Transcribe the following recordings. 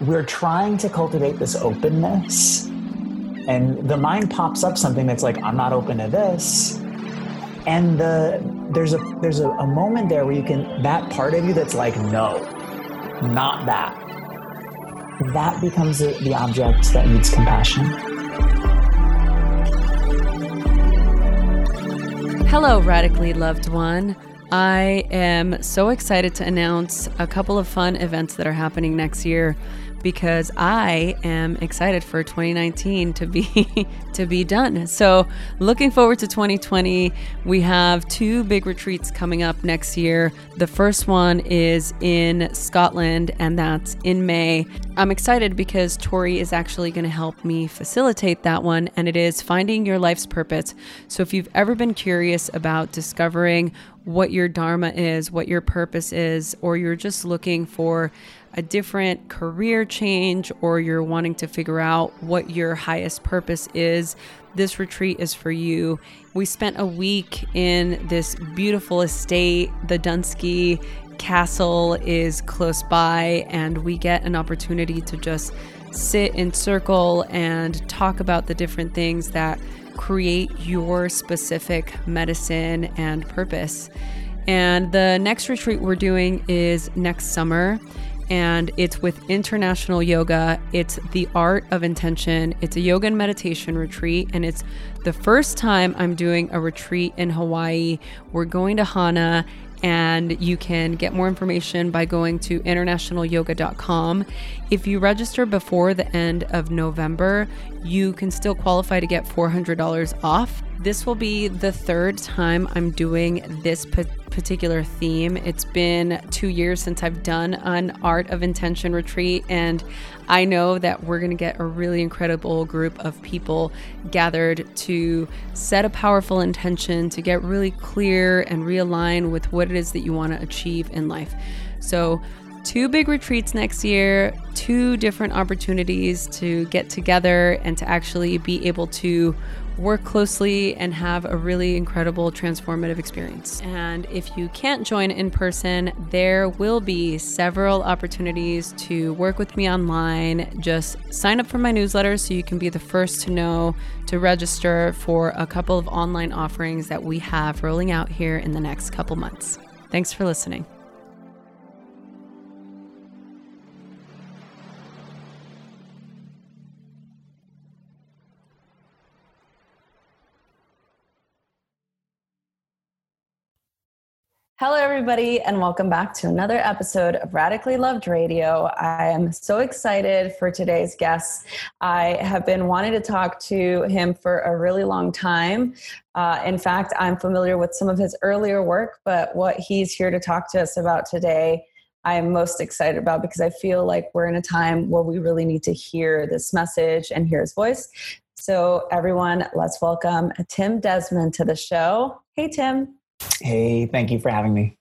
we're trying to cultivate this openness and the mind pops up something that's like i'm not open to this. And the there's a there's a, a moment there where you can that part of you that's like no not that. That becomes the, the object that needs compassion. Hello radically loved one I am so excited to announce a couple of fun events that are happening next year because I am excited for 2019 to be to be done. So, looking forward to 2020. We have two big retreats coming up next year. The first one is in Scotland and that's in May. I'm excited because Tori is actually going to help me facilitate that one and it is finding your life's purpose. So, if you've ever been curious about discovering what your dharma is, what your purpose is, or you're just looking for a different career change or you're wanting to figure out what your highest purpose is, this retreat is for you. We spent a week in this beautiful estate. The Dunskey Castle is close by, and we get an opportunity to just sit in circle and talk about the different things that create your specific medicine and purpose. And the next retreat we're doing is next summer and it's with International Yoga. It's the art of intention. It's a yoga and meditation retreat, and it's the first time I'm doing a retreat in Hawaii. We're going to Hana, and you can get more information by going to internationalyoga.com. If you register before the end of November, you can still qualify to get $400 off. This will be the third time I'm doing this particular theme. It's been two years since I've done an Art of Intention retreat, and I know that we're going to get a really incredible group of people gathered to set a powerful intention, to get really clear and realign with what it is that you want to achieve in life. So, two big retreats next year, two different opportunities to get together and to actually be able to work closely and have a really incredible transformative experience. And if you can't join in person, there will be several opportunities to work with me online. Just sign up for my newsletter so you can be the first to know to register for a couple of online offerings that we have rolling out here in the next couple months. Thanks for listening. Hello, everybody, and welcome back to another episode of Radically Loved Radio. I am so excited for today's guest. I have been wanting to talk to him for a really long time. Uh, in fact, I'm familiar with some of his earlier work, but what he's here to talk to us about today, I am most excited about because I feel like we're in a time where we really need to hear this message and hear his voice. So, everyone, let's welcome Tim Desmond to the show. Hey, Tim. Hey, thank you for having me.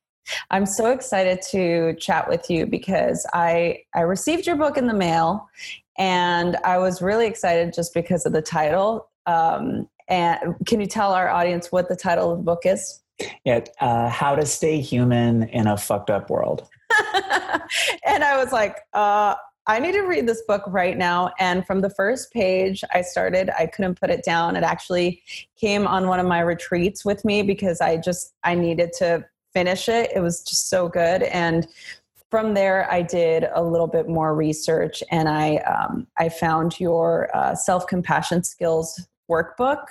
I'm so excited to chat with you because I I received your book in the mail, and I was really excited just because of the title. Um, and can you tell our audience what the title of the book is? Yeah, uh, how to stay human in a fucked up world. and I was like, uh, I need to read this book right now. And from the first page I started, I couldn't put it down. It actually came on one of my retreats with me because I just I needed to finish it. It was just so good. And from there, I did a little bit more research, and I um, I found your uh, self compassion skills workbook,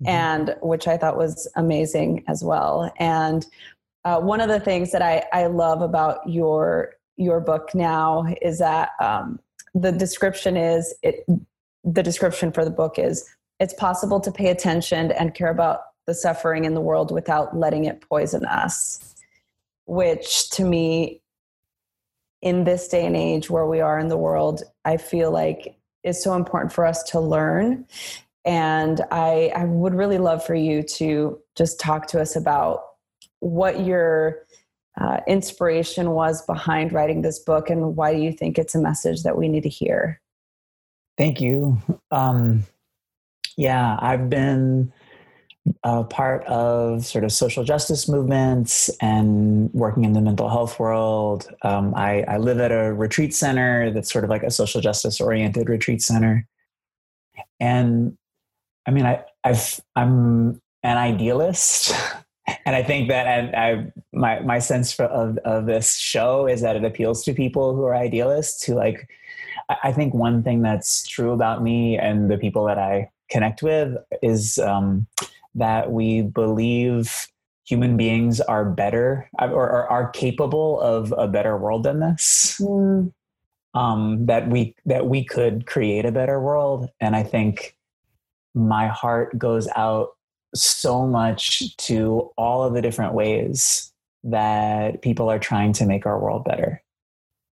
mm-hmm. and which I thought was amazing as well. And uh, one of the things that I, I love about your your book now is that um, the description is it the description for the book is it's possible to pay attention and care about the suffering in the world without letting it poison us which to me in this day and age where we are in the world i feel like is so important for us to learn. And i i would really love for you to just talk to us about what your uh, inspiration was behind writing this book and why do you think it's a message that we need to hear thank you um, yeah i've been a part of sort of social justice movements and working in the mental health world. Um, I, I, live at a retreat center that's sort of like a social justice oriented retreat center. And I mean, I, I've, I'm an idealist. and I think that and I, my, my sense for, of, of this show is that it appeals to people who are idealists who like, I think one thing that's true about me and the people that I connect with is um, that we believe human beings are better or, or, are capable of a better world than this. Mm. Um, that we that we could create a better world, and I think my heart goes out so much to all of the different ways that people are trying to make our world better,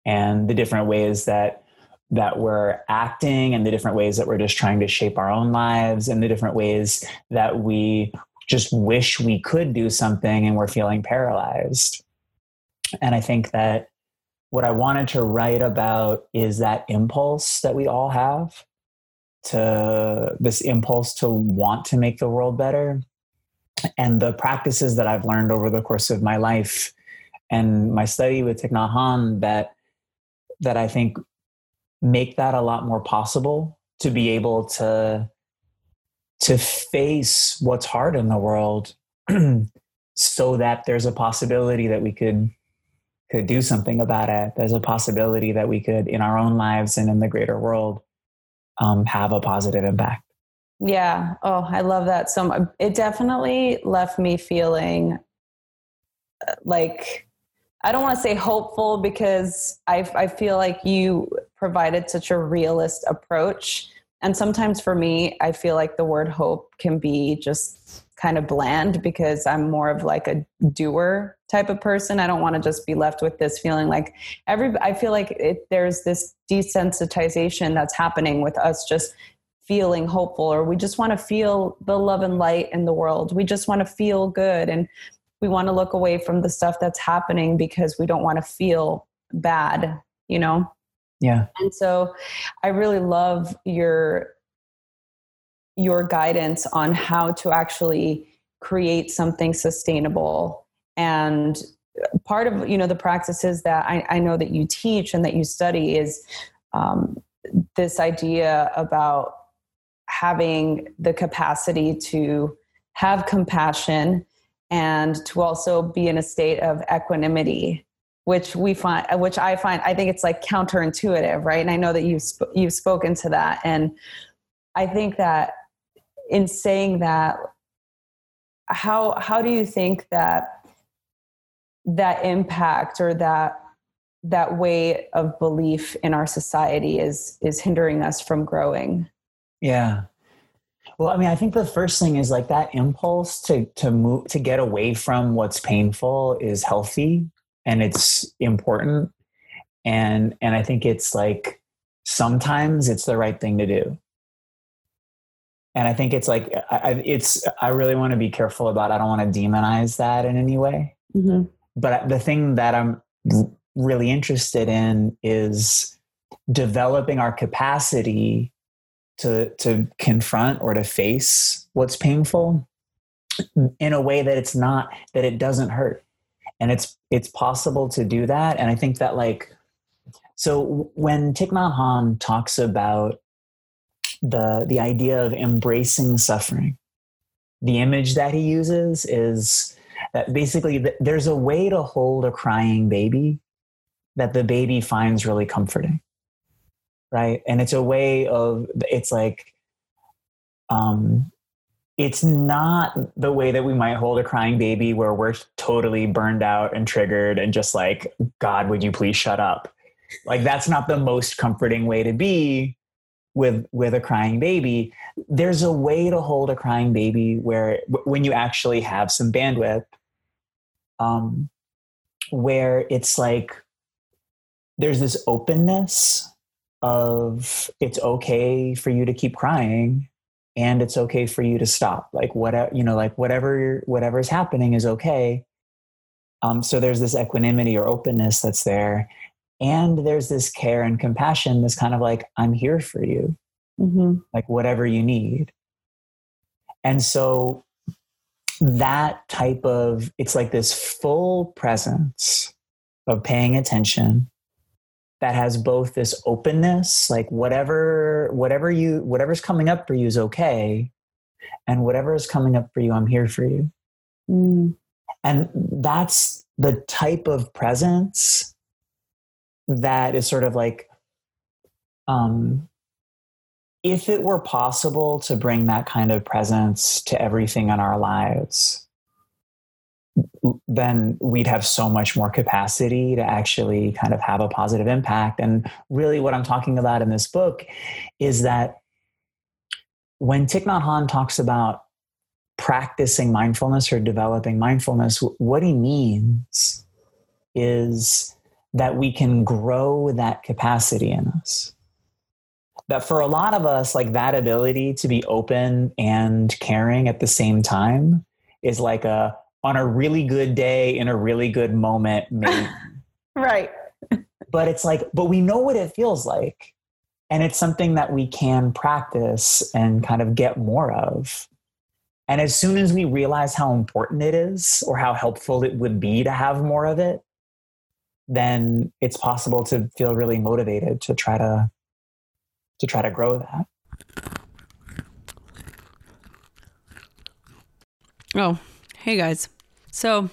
and the different ways that that we're acting and the different ways that we're just trying to shape our own lives and the different ways that we just wish we could do something and we're feeling paralyzed. And I think that what I wanted to write about is that impulse that we all have to this impulse to want to make the world better. And the practices that I've learned over the course of my life and my study with Thich Nhat Hanh that that I think make that a lot more possible to be able to to face what's hard in the world so that there's a possibility that we could could do something about it. There's a possibility that we could in our own lives and in the greater world um, have a positive impact yeah oh i love that so much. it definitely left me feeling uh, like I don't want to say hopeful because I, I feel like you provided such a realist approach. And sometimes for me, I feel like the word hope can be just kind of bland because I'm more of like a doer type of person. I don't want to just be left with this feeling like every, I feel like it, there's this desensitization that's happening with us just feeling hopeful or we just want to feel the love and light in the world. We just want to feel good. And we want to look away from the stuff that's happening because we don't want to feel bad, you know? Yeah. And so I really love your your guidance on how to actually create something sustainable. And part of you know the practices that I, I know that you teach and that you study is um, this idea about having the capacity to have compassion and to also be in a state of equanimity which we find which i find i think it's like counterintuitive right? And i know that you've sp- you've spoken to that. And i think that in saying that how how do you think that that impact or that that way of belief in our society is is hindering us from growing yeah well, I mean, I think the first thing is like that impulse to to move to get away from what's painful is healthy and it's important. And and I think it's like sometimes it's the right thing to do. And I think it's like I, it's I really want to be careful about. I don't want to demonize that in any way. Mm-hmm. But the thing that I'm really interested in is developing our capacity to to confront or to face what's painful in a way that it's not that it doesn't hurt and it's it's possible to do that and i think that like so when Thich Nhat Hanh talks about the the idea of embracing suffering. The image that he uses is that basically there's a way to hold a crying baby that the baby finds really comforting right? And it's a way of it's like um it's not the way that we might hold a crying baby where we're totally burned out and triggered and just like god would you please shut up? Like that's not the most comforting way to be with with a crying baby there's a way to hold a crying baby where when you actually have some bandwidth um where it's like there's this openness of it's okay for you to keep crying and it's okay for you to stop. Like whatever you know like whatever whatever is happening is okay. Um, so there's this equanimity or openness that's there and there's this care and compassion this kind of like i'm here for you mm-hmm. like whatever you need and so that type of it's like this full presence of paying attention that has both this openness like whatever whatever you whatever's coming up for you is okay and whatever is coming up for you i'm here for you Mm. and that's the type of presence that is sort of like um if it were possible to bring that kind of presence to everything in our lives then we'd have so much more capacity to actually kind of have a positive impact. And really what i'm talking about in this book is that when Thich Nhat talks about practicing mindfulness or developing mindfulness, what he means is that we can grow that capacity in us. That for a lot of us, like that ability to be open and caring at the same time is like a on a really good day in a really good moment, maybe. Right. but it's like, but we know what it feels like. And it's something that we can practice and kind of get more of. And as soon as we realize how important it is or how helpful it would be to have more of it, then it's possible to feel really motivated to try to to try to grow that. Oh, hey guys. So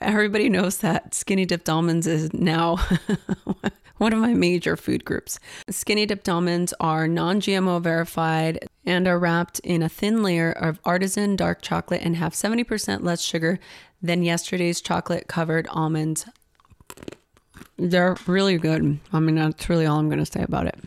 everybody knows that skinny dipped almonds is now one of my major food groups. Skinny dipped almonds are non GMO verified and are wrapped in a thin layer of artisan dark chocolate and have 70% less sugar than yesterday's chocolate covered almonds. They're really good. I mean, that's really all I'm going to say about it.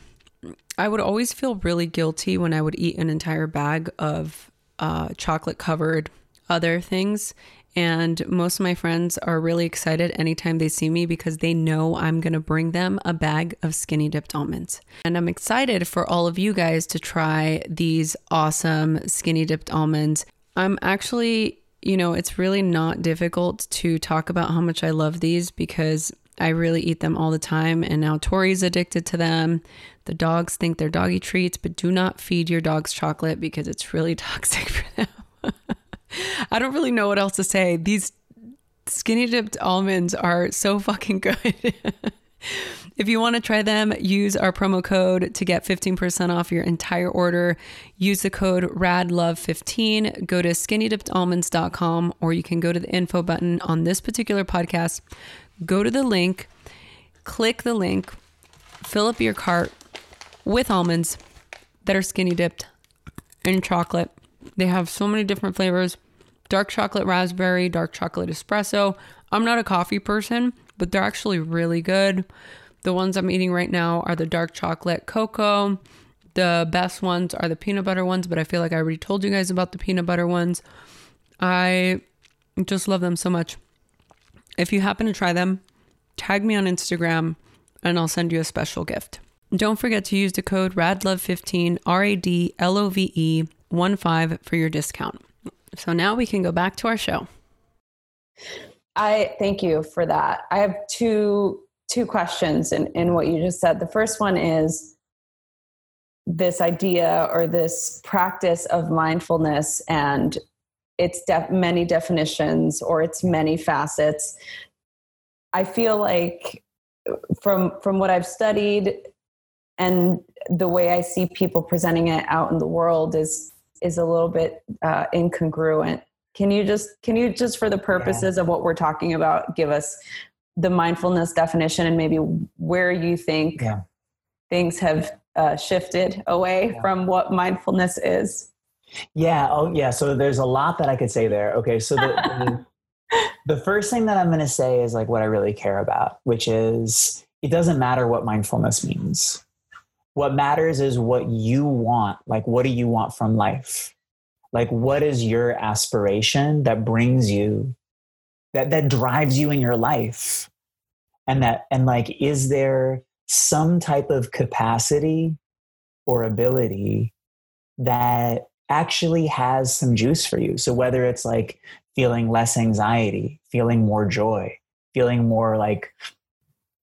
I would always feel really guilty when I would eat an entire bag of uh, chocolate covered other things. And most of my friends are really excited anytime they see me because they know I'm going to bring them a bag of skinny dipped almonds. And I'm excited for all of you guys to try these awesome skinny dipped almonds. I'm actually, you know, it's really not difficult to talk about how much I love these because I really eat them all the time. And now Tori's addicted to them. The dogs think they're doggy treats, but do not feed your dogs chocolate because it's really toxic for them. I don't really know what else to say. These skinny dipped almonds are so fucking good. if you want to try them, use our promo code to get 15% off your entire order. Use the code RADLOVE15. Go to skinnydippedalmonds.com or you can go to the info button on this particular podcast. Go to the link, click the link, fill up your cart with almonds that are skinny dipped in chocolate. They have so many different flavors dark chocolate raspberry, dark chocolate espresso. I'm not a coffee person, but they're actually really good. The ones I'm eating right now are the dark chocolate cocoa. The best ones are the peanut butter ones, but I feel like I already told you guys about the peanut butter ones. I just love them so much. If you happen to try them, tag me on Instagram and I'll send you a special gift. Don't forget to use the code RADLOVE15, R A D L O V E 1 5 for your discount. So now we can go back to our show. I thank you for that. I have two two questions in, in what you just said. The first one is this idea or this practice of mindfulness and its def- many definitions or its many facets. I feel like from from what I've studied and the way I see people presenting it out in the world is is a little bit uh, incongruent. Can you just can you just for the purposes yeah. of what we're talking about give us the mindfulness definition and maybe where you think yeah. things have uh, shifted away yeah. from what mindfulness is? Yeah. Oh, um, yeah. So there's a lot that I could say there. Okay. So the, the, the first thing that I'm going to say is like what I really care about, which is it doesn't matter what mindfulness means what matters is what you want like what do you want from life like what is your aspiration that brings you that that drives you in your life and that and like is there some type of capacity or ability that actually has some juice for you so whether it's like feeling less anxiety feeling more joy feeling more like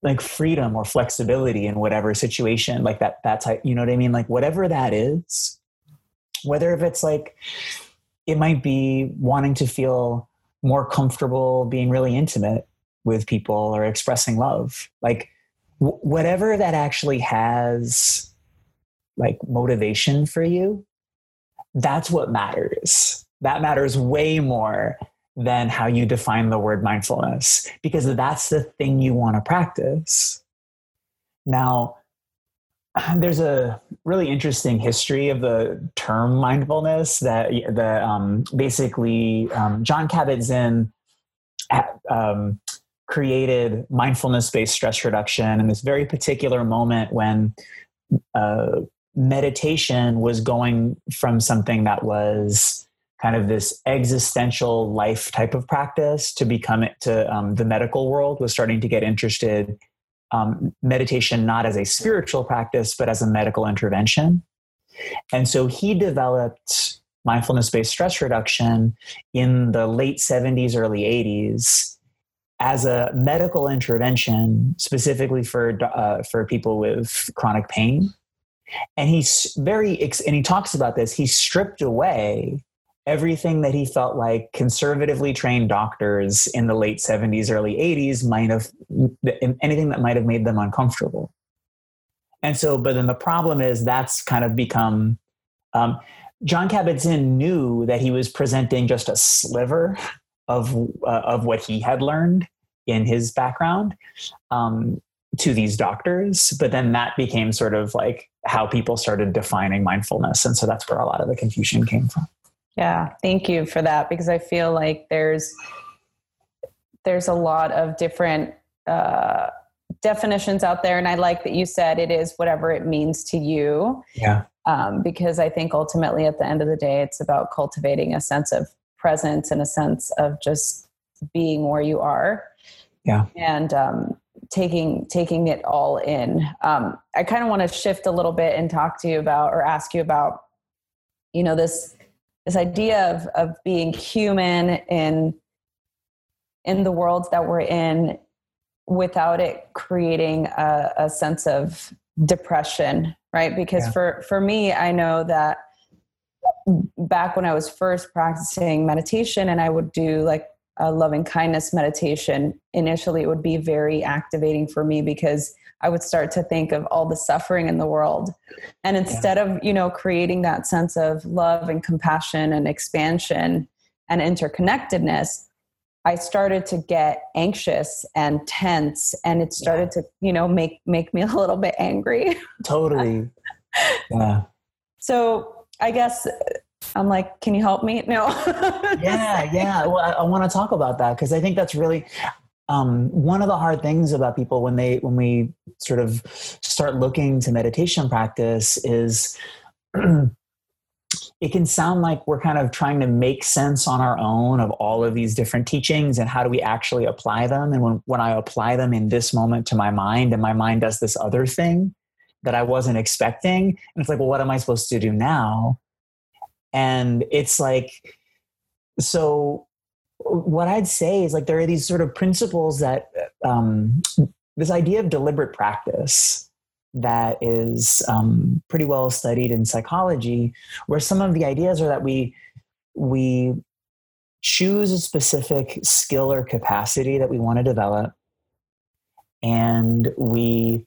like freedom or flexibility in whatever situation like that that type you know what i mean like whatever that is whether if it's like it might be wanting to feel more comfortable being really intimate with people or expressing love. Like w- whatever that actually has like motivation for you, that's what matters. That matters way more than how you define the word mindfulness because that's the thing you want to practice. Now, there's a really interesting history of the term mindfulness that the um, basically um, Jon Kabat-Zinn um, created mindfulness-based stress reduction in this very particular moment when uh, meditation was going from something that was kind of this existential life type of practice to become it to um, the medical world was starting to get interested um, meditation not as a spiritual practice but as a medical intervention. And so he developed mindfulness based stress reduction in the late 70s early 80s as a medical intervention specifically for uh, for people with chronic pain and he's very and he talks about this. He stripped away everything that he felt like conservatively trained doctors in the late 70s early 80s might have anything that might have made them uncomfortable. And so but then the problem is that's kind of become um, jon kabat-zinn knew that he was presenting just a sliver of uh, of what he had learned in his background um, to these doctors. But then that became sort of like how people started defining mindfulness and so that's where a lot of the confusion came from yeah, thank you for that because I feel like there's there's a lot of different uh, definitions out there, and I like that you said it is whatever it means to you. Yeah. Um, because I think ultimately, at the end of the day, it's about cultivating a sense of presence and a sense of just being where you are. Yeah. And um, taking taking it all in. Um, I kind of want to shift a little bit and talk to you about, or ask you about, you know, this this idea of of being human in in the world that we're in without it creating a, a sense of depression right because yeah. for for me i know that back when i was first practicing meditation and i would do like a loving kindness meditation initially it would be very activating for me because I would start to think of all the suffering in the world. And instead yeah. of, you know, creating that sense of love and compassion and expansion and interconnectedness, I started to get anxious and tense and it started yeah. to, you know, make make me a little bit angry. Totally. yeah. So, I guess I'm like, can you help me? No. yeah, yeah. Well, I, I want to talk about that because I think that's really um, one of the hard things about people when they when we sort of start looking to meditation practice is it can sound like we're kind of trying to make sense on our own of all of these different teachings and how do we actually apply them and when, when i apply them in this moment to my mind and my mind does this other thing that i wasn't expecting and it's like well what am i supposed to do now and it's like so what I'd say is like there are these sort of principles that um, this idea of deliberate practice that is um, pretty well studied in psychology, where some of the ideas are that we we choose a specific skill or capacity that we want to develop, and we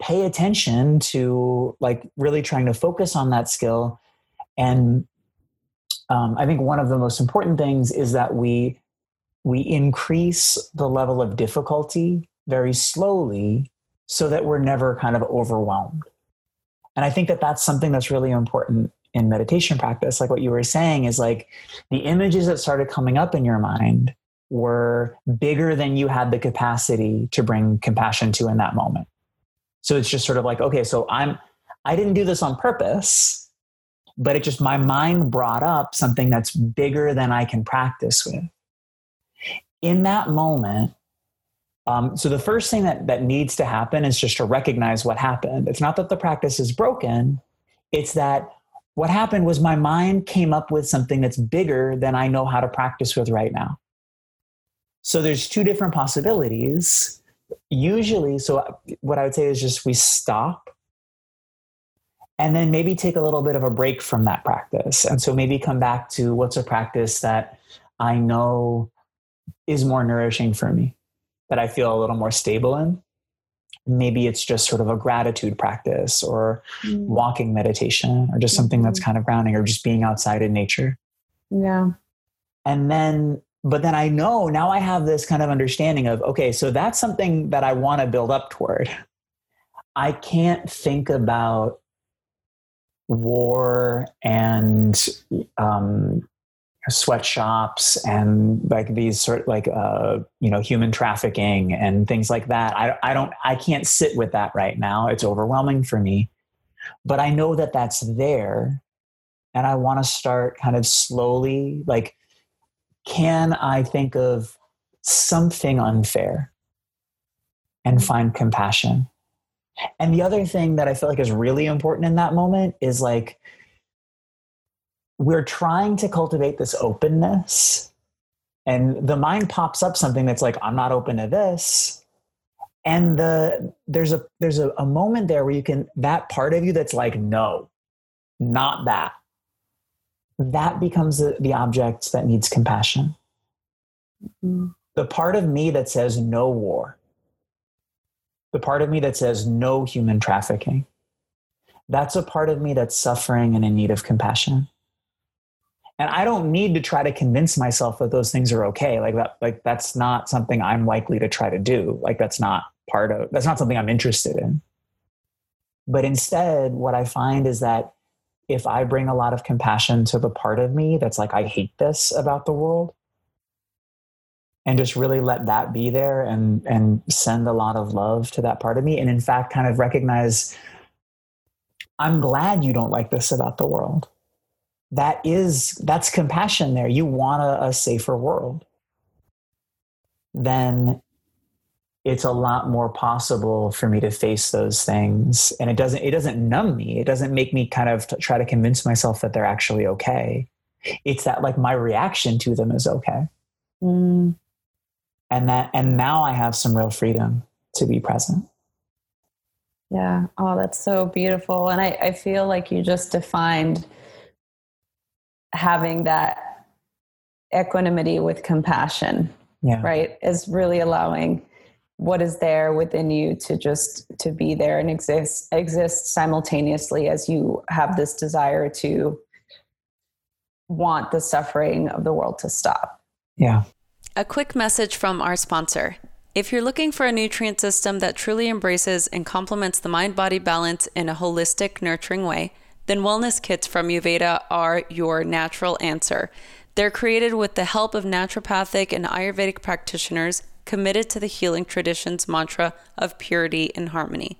pay attention to like really trying to focus on that skill and um, I think one of the most important things is that we we increase the level of difficulty very slowly so that we're never kind of overwhelmed. And I think that that's something that's really important in meditation practice. Like what you were saying is like the images that started coming up in your mind were bigger than you had the capacity to bring compassion to in that moment. So it's just sort of like, okay, so I'm, I didn't do this on purpose but it just my mind brought up something that's bigger than I can practice with. In that moment, um, so the first thing that, that needs to happen is just to recognize what happened. It's not that the practice is broken, it's that what happened was my mind came up with something that's bigger than I know how to practice with right now. So there's two different possibilities. Usually, so what I would say is just we stop and then maybe take a little bit of a break from that practice. And so maybe come back to what's a practice that I know is more nourishing for me, that I feel a little more stable in. Maybe it's just sort of a gratitude practice or mm. walking meditation or just something mm-hmm. that's kind of grounding or just being outside in nature. Yeah. And then, but then I know now I have this kind of understanding of, okay, so that's something that I want to build up toward. I can't think about war and um, sweatshops and like these sort of like uh, you know human trafficking and things like that. I, I don't I can't sit with that right now. It's overwhelming for me, but I know that that's there, and I want to start kind of slowly like, can I think of something unfair and find compassion? And the other thing that I feel like is really important in that moment is like we're trying to cultivate this openness and the mind pops up something that's like I'm not open to this. And the there's a there's a, a moment there where you can that part of you that's like no not that. That becomes the, the object that needs compassion. Mm-hmm. the part of me that says no war the part of me that says no human trafficking, that's a part of me that's suffering and in need of compassion. And I don't need to try to convince myself that those things are okay. Like that, like that's not something I'm likely to try to do. Like that's not part of that's not something I'm interested in. But instead, what I find is that if I bring a lot of compassion to the part of me that's like, I hate this about the world, and just really let that be there and and send a lot of love to that part of me. And in fact kind of recognize i'm glad you don't like this about the world. That is that's compassion there. You want a, a safer world. Then it's a lot more possible for me to face those things. And it doesn't it doesn't numb me. It doesn't make me kind of try to convince myself that they're actually okay. It's that like my reaction to them is okay. Mm and that and now i have some real freedom to be present. Yeah. Oh that's so beautiful. And i, I feel like you just defined having that equanimity with compassion yeah. right? Is really allowing what is there within you to just to be there and exist exist simultaneously as you have this desire to want the suffering of the world to stop. Yeah a quick message from our sponsor. If you're looking for a nutrient system that truly embraces and complements the mind body balance in a holistic, nurturing way, then wellness kits from Youveda are your natural answer. They're created with the help of naturopathic and Ayurvedic practitioners committed to the healing tradition's mantra of purity and harmony.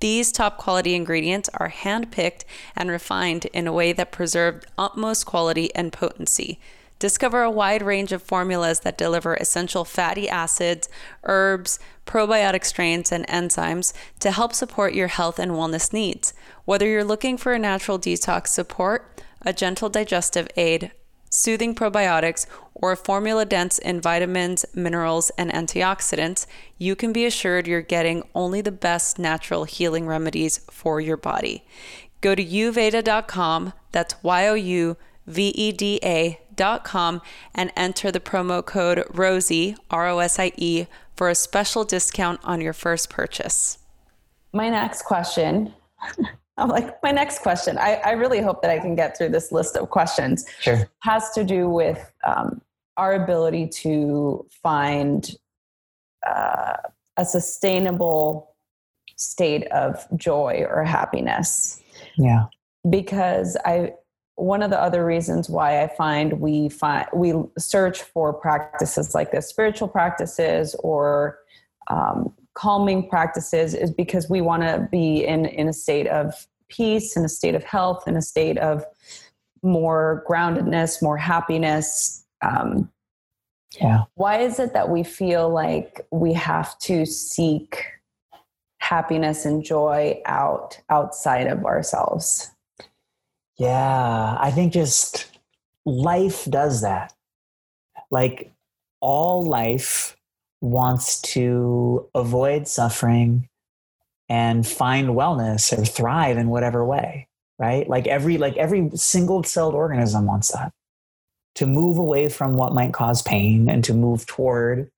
These top quality ingredients are hand picked and refined in a way that preserved utmost quality and potency. Discover a wide range of formulas that deliver essential fatty acids, herbs, probiotic strains, and enzymes to help support your health and wellness needs. Whether you're looking for a natural detox support, a gentle digestive aid, soothing probiotics, or a formula dense in vitamins, minerals, and antioxidants, you can be assured you're getting only the best natural healing remedies for your body. Go to youveda.com, that's Y O U V E D A com and enter the promo code ROSIE, R O S I E, for a special discount on your first purchase. My next question. I'm like, my next question. I, I really hope that I can get through this list of questions. Sure. Has to do with um, our ability to find uh, a sustainable state of joy or happiness. Yeah. Because I one of the other reasons why I find we find we search for practices like this, spiritual practices or um, calming practices, is because we want to be in in a state of peace, in a state of health, in a state of more groundedness, more happiness. Um, yeah. Why is it that we feel like we have to seek happiness and joy out outside of ourselves? Yeah, I think just life does that. Like all life wants to avoid suffering and find wellness or thrive in whatever way. right? Like every like every single celled organism wants that to move away from what might cause pain and to move toward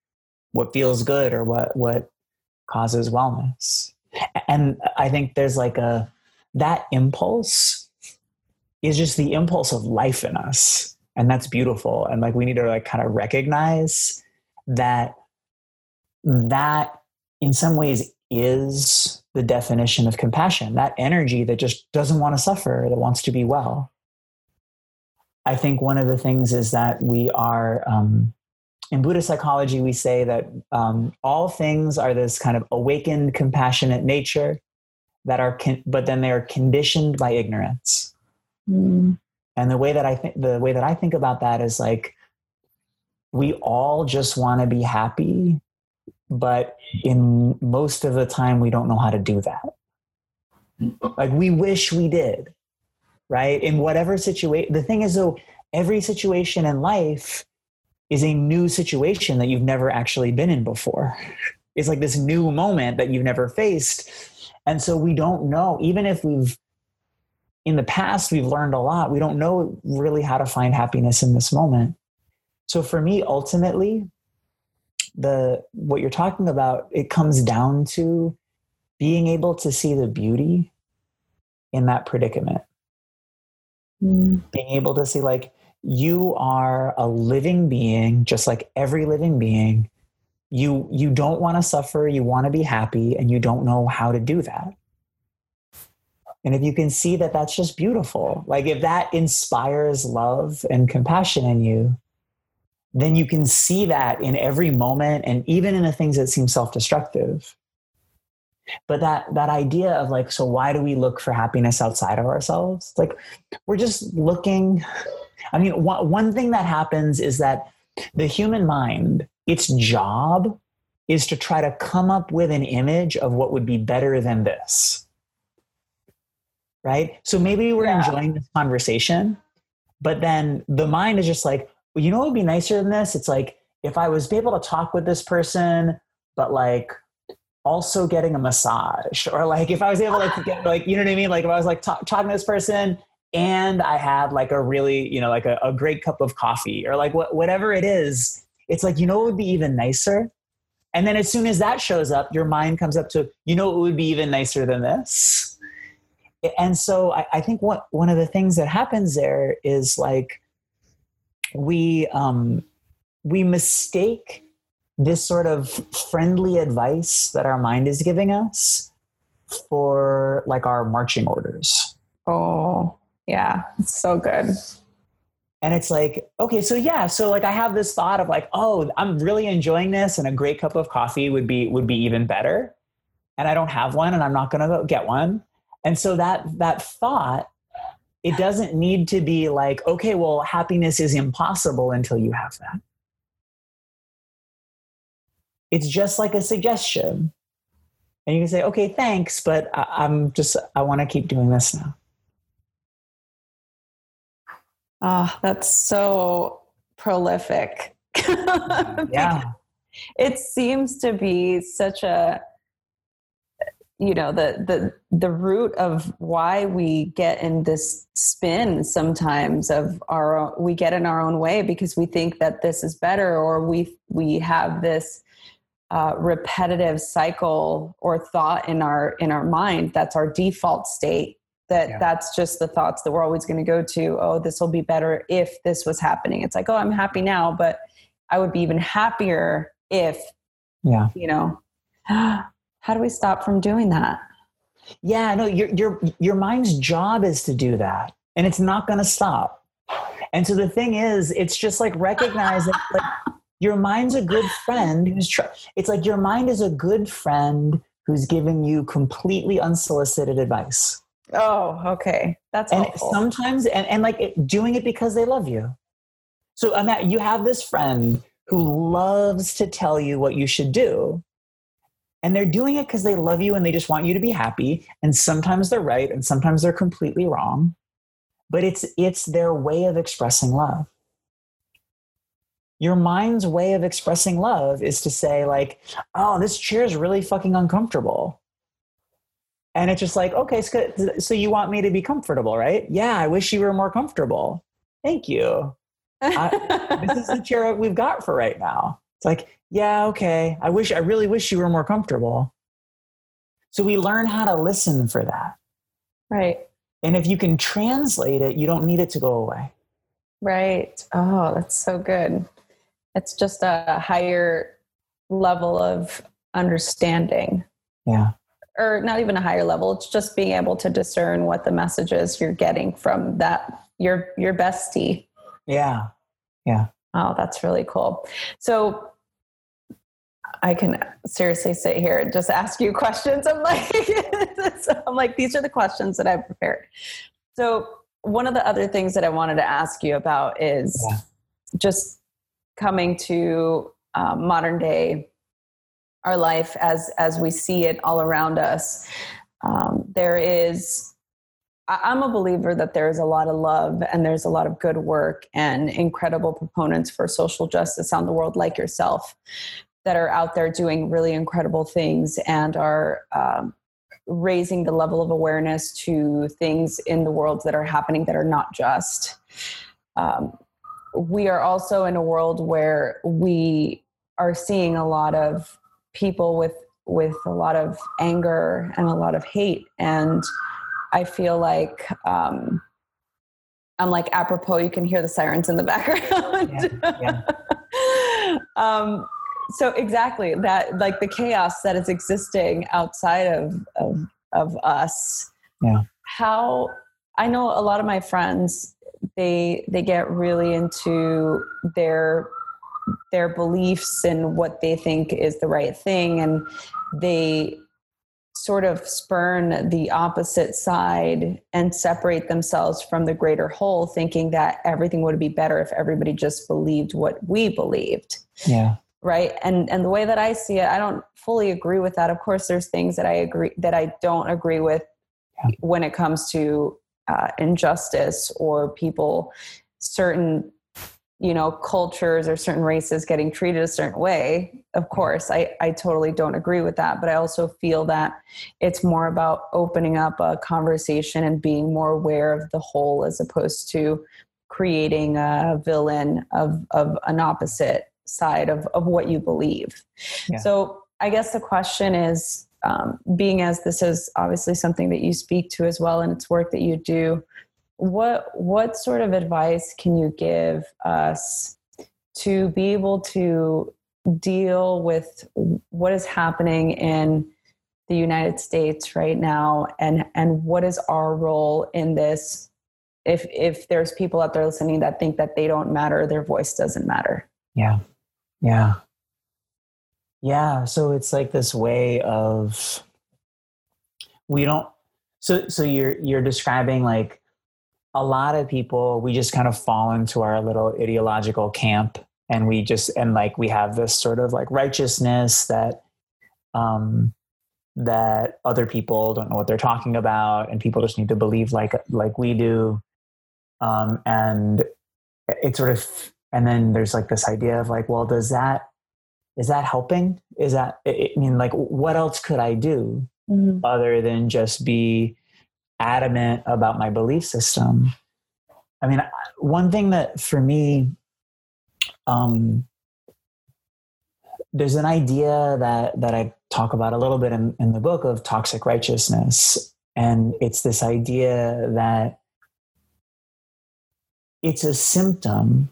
what feels good or what what causes wellness. And I think there's like a that impulse is just the impulse of life in us. And that's beautiful. And like we need to like kind of recognize that that in some ways is the definition of compassion that energy that just doesn't want to suffer that wants to be well i think one of the things is that we are um, in buddhist psychology we say that um, all things are this kind of awakened compassionate nature that are con- but then they are conditioned by ignorance mm. and the way that i think the way that i think about that is like we all just want to be happy but in most of the time we don't know how to do that. Like we wish we did right? In whatever situation the thing is though every situation in life is a new situation that you've never actually been in before. It's like this new moment that you've never faced. And so we don't know even if we've in the past we've learned a lot. We don't know really how to find happiness in this moment. So for me ultimately the what you're talking about it comes down to being able to see the beauty in that predicament. Mm. being able to see like you are a living being just like every living being. You you don't want to suffer you want to be happy and you don't know how to do that and if you can see that that's just beautiful like if that inspires love and compassion in you then you can see that in every moment and even in the things that seem self-destructive. But that that idea of like so why do we look for happiness outside of ourselves? Like we're just looking i mean one, one thing that happens is that the human mind its job is to try to come up with an image of what would be better than this right so maybe we're yeah. enjoying this conversation but then the mind is just like well, you know what would be nicer than this? It's like if I was able to talk with this person, but like also getting a massage, or like if I was able to get like you know what I mean? Like if I was like talk, talking to this person and I had like a really you know like a, a great cup of coffee, or like what whatever it is, it's like you know what would be even nicer. And then as soon as that shows up, your mind comes up to you know what would be even nicer than this. And so I, I think what one of the things that happens there is like we um, we mistake this sort of friendly advice that our mind is giving us for like our marching orders. Oh, yeah, it's so good. And it's like, okay, so yeah, so like I have this thought of like, oh, I'm really enjoying this and a great cup of coffee would be would be even better. And I don't have one and I'm not going to go get one. And so that that thought it doesn't need to be like, okay, well, happiness is impossible until you have that. It's just like a suggestion. And you can say, okay, thanks, but I, am just, I want to keep doing this now. Oh, that's so prolific. yeah. It seems to be such a you know the the the root of why we get in this spin sometimes of our we get in our own way because we think that this is better or we we have this uh, repetitive cycle or thought in our in our mind that's our default state that yeah. that's just the thoughts that we're always going to go to oh this will be better if this was happening it's like oh i'm happy now but i would be even happier if yeah you know how do we stop from doing that? Yeah, no, your your your mind's job is to do that, and it's not going to stop. And so the thing is, it's just like recognizing like your mind's a good friend who's tr- it's like your mind is a good friend who's giving you completely unsolicited advice. Oh, okay. That's and helpful. sometimes and, and like it, doing it because they love you. So Annette, you have this friend who loves to tell you what you should do and they're doing it because they love you and they just want you to be happy and sometimes they're right and sometimes they're completely wrong but it's it's their way of expressing love your mind's way of expressing love is to say like oh this chair is really fucking uncomfortable And it's just like, okay, so, you want me to be comfortable, right? Yeah, I wish you were more comfortable. Thank you. I, this is the chair we've got for right now. It's like, yeah, okay. I wish, I really wish you were more comfortable. So we learn how to listen for that. Right. And if you can translate it, you don't need it to go away. Right. Oh, that's so good. It's just a higher level of understanding. Yeah. Or not even a higher level. It's just being able to discern what the messages you're getting from that your your bestie. Yeah. Yeah. Oh, that's really cool. So I can seriously sit here and just ask you questions. I'm like, I'm like, these are the questions that I've prepared. So one of the other things that I wanted to ask you about is yeah. just coming to um, modern day our life as as we see it all around us. Um, there is I'm a believer that there's a lot of love and there's a lot of good work and incredible proponents for social justice on the world, like yourself, that are out there doing really incredible things and are um, raising the level of awareness to things in the world that are happening that are not just. Um, we are also in a world where we are seeing a lot of people with with a lot of anger and a lot of hate and I feel like um, I'm like apropos. You can hear the sirens in the background. Yeah, yeah. um, so exactly that, like the chaos that is existing outside of of, of us. Yeah. How I know a lot of my friends they they get really into their their beliefs and what they think is the right thing and they sort of spurn the opposite side and separate themselves from the greater whole thinking that everything would be better if everybody just believed what we believed yeah right? And and the way that i see it i don't fully agree with that. Of course there's things that i agree that i don't agree with yeah. when it comes to uh, injustice or people certain you know cultures or certain races getting treated a certain way. Of course I, I totally don't agree with that but i also feel that it's more about opening up a conversation and being more aware of the whole as opposed to creating a villain of, of an opposite side of, of what you believe. Yeah. so i guess the question is um, being as this is obviously something that you speak to as well and it's work that you do what what sort of advice can you give us to be able to deal with what is happening in the United States right now and and what is our role in this if if there's people out there listening that think that they don't matter their voice doesn't matter? Yeah yeah. Yeah so it's like this way of we don't so so you're you're describing like a lot of people we just kind of fall into our little ideological camp and we just and like we have this sort of like righteousness that um that other people don't know what they're talking about and people just need to believe like like we do. Um and it sort of and then there's like this idea of like well does that is that helping is that i mean like what else could i do mm-hmm. other than just be adamant about my belief system. I mean, one thing that for me, um, there's an idea that that I talk about a little bit in, in the book of toxic righteousness, and it's this idea that it's a symptom.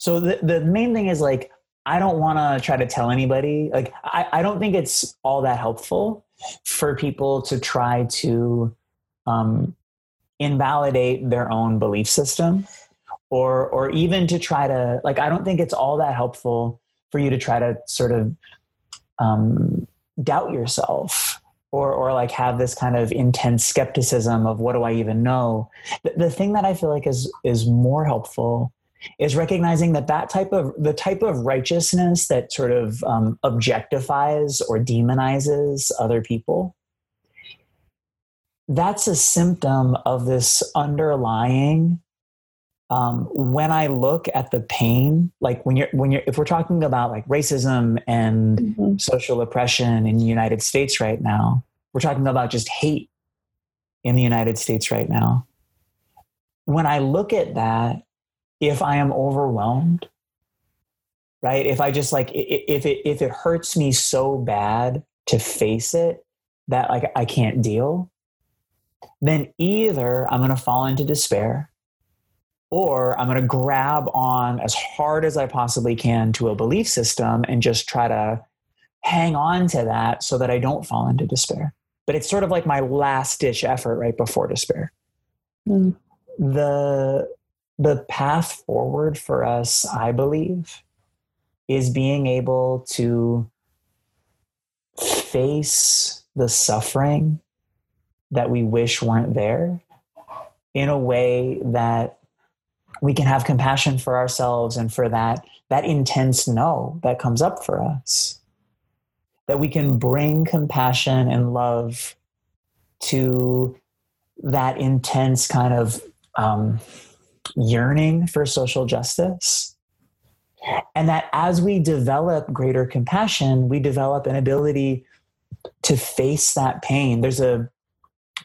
So the, the main thing is like I don't want to try to tell anybody. Like I, I don't think it's all that helpful for people to try to um, invalidate their own belief system or or even to try to like i don't think it's all that helpful for you to try to sort of um, doubt yourself or or like have this kind of intense skepticism of what do i even know the, the thing that i feel like is is more helpful is recognizing that that type of the type of righteousness that sort of um, objectifies or demonizes other people that's a symptom of this underlying um, when I look at the pain, like when you're when you're if we're talking about like racism and mm-hmm. social oppression in the United States right now, we're talking about just hate in the United States right now. When I look at that, if I am overwhelmed, right? If I just like if it if it hurts me so bad to face it that like I can't deal, then either I'm going to fall into despair or I'm going to grab on as hard as I possibly can to a belief system and just try to hang on to that so that I don't fall into despair. But it's sort of like my last ditch effort right before despair. Mm. The the path forward for us, I believe, is being able to face the suffering that we wish weren't there in a way that we can have compassion for ourselves and for that that intense no that comes up for us. That we can bring compassion and love to that intense kind of um, yearning for social justice and that as we develop greater compassion we develop an ability to face that pain there's a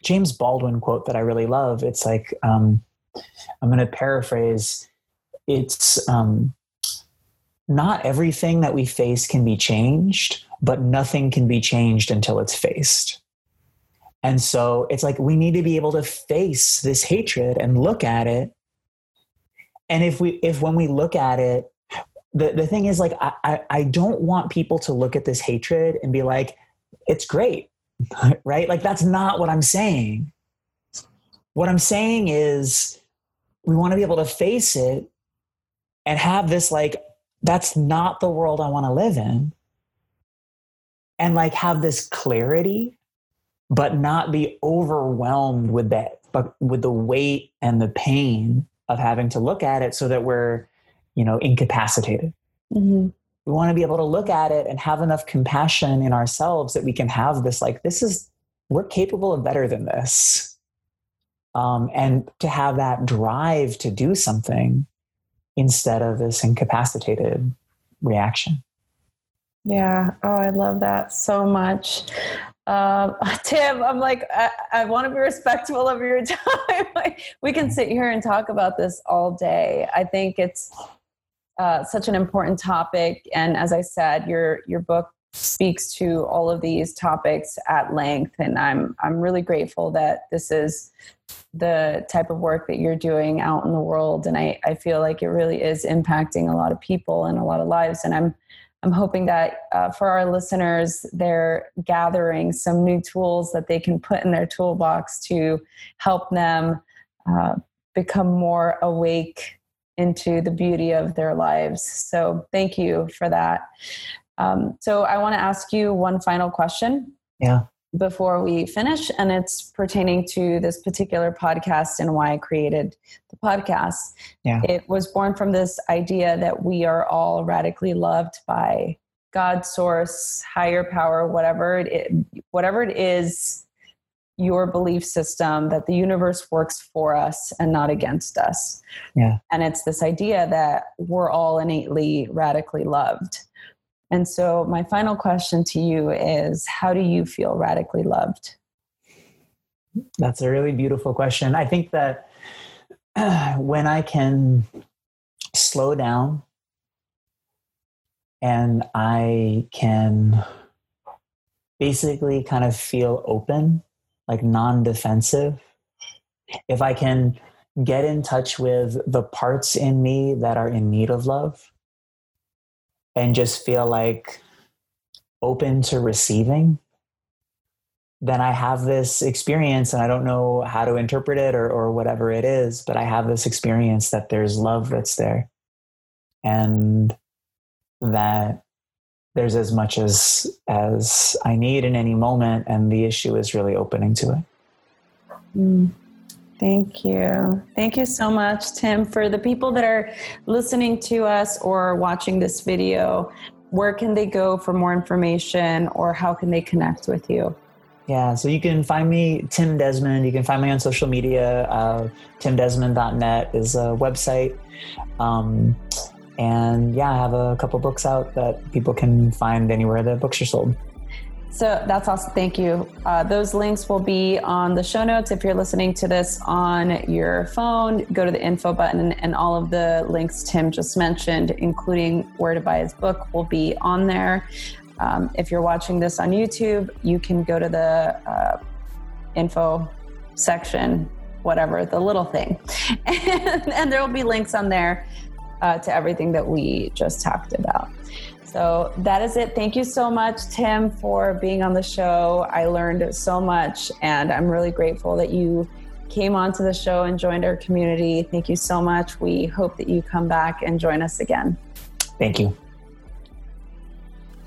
James Baldwin quote that I really love. It's like, um, I'm going to paraphrase. It's um, not everything that we face can be changed, but nothing can be changed until it's faced. And so it's like we need to be able to face this hatred and look at it. And if we, if when we look at it, the, the thing is like, I, I, I don't want people to look at this hatred and be like, it's great right? Like, that's not what I'm saying. What I'm saying is, we want to be able to face it and have this, like, that's not the world I want to live in. And, like, have this clarity, but not be overwhelmed with that, but with the weight and the pain of having to look at it so that we're, you know, incapacitated. Mm-hmm. We want to be able to look at it and have enough compassion in ourselves that we can have this like this is we're capable of better than this. Um, and to have that drive to do something instead of this incapacitated reaction. Yeah. Oh i love that so much um, tim i'm like i, I want to be respectful of your time we can sit here and talk about this all day i think it's uh, such an important topic. And as I said, your your book speaks to all of these topics at length, and I'm I'm really grateful that this is the type of work that you're doing out in the world. And I, I feel like it really is impacting a lot of people and a lot of lives. And I'm I'm hoping that uh, for our listeners, they're gathering some new tools that they can put in their toolbox to help them uh, become more awake into the beauty of their lives. So thank you for that. Um, so I want to ask you one final question. Yeah. Before we finish, and it's pertaining to this particular podcast and why I created the podcast. Yeah. It was born from this idea that we are all radically loved by God, source, higher power, whatever it, whatever it is your belief system that the universe works for us and not against us. Yeah. And it's this idea that we're all innately radically loved. And so, my final question to you is how do you feel radically loved? That's a really beautiful question. I think that when I can slow down and I can basically kind of feel open like non defensive, if I can get in touch with the parts in me that are in need of love and just feel like open to receiving, then I have this experience and I don't know how to interpret it or, or whatever it is, but I have this experience that there's love that's there and that there's as much as as I need in any moment, and the issue is really opening to it. Mm. Thank you. Thank you so much, Tim. For the people that are listening to us or watching this video, where can they go for more information or how can they connect with you? Yeah, so you can find me, Tim Desmond. You can find me on social media. Uh, TimDesmond.net is a website. Um, and yeah, I have a couple books out that people can find anywhere that books are sold. So that's awesome. Thank you. Uh, those links will be on the show notes. If you're listening to this on your phone, go to the info button, and all of the links Tim just mentioned, including where to buy his book, will be on there. Um, if you're watching this on YouTube, you can go to the uh, info section, whatever, the little thing, and, and there will be links on there uh, to everything that we just talked about. So that is it. Thank you so much, Tim, for being on the show. I learned so much, and I'm really grateful that you came onto the show and joined our community. Thank you so much. We hope that you come back and join us again. Thank you.